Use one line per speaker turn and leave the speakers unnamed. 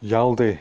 ялды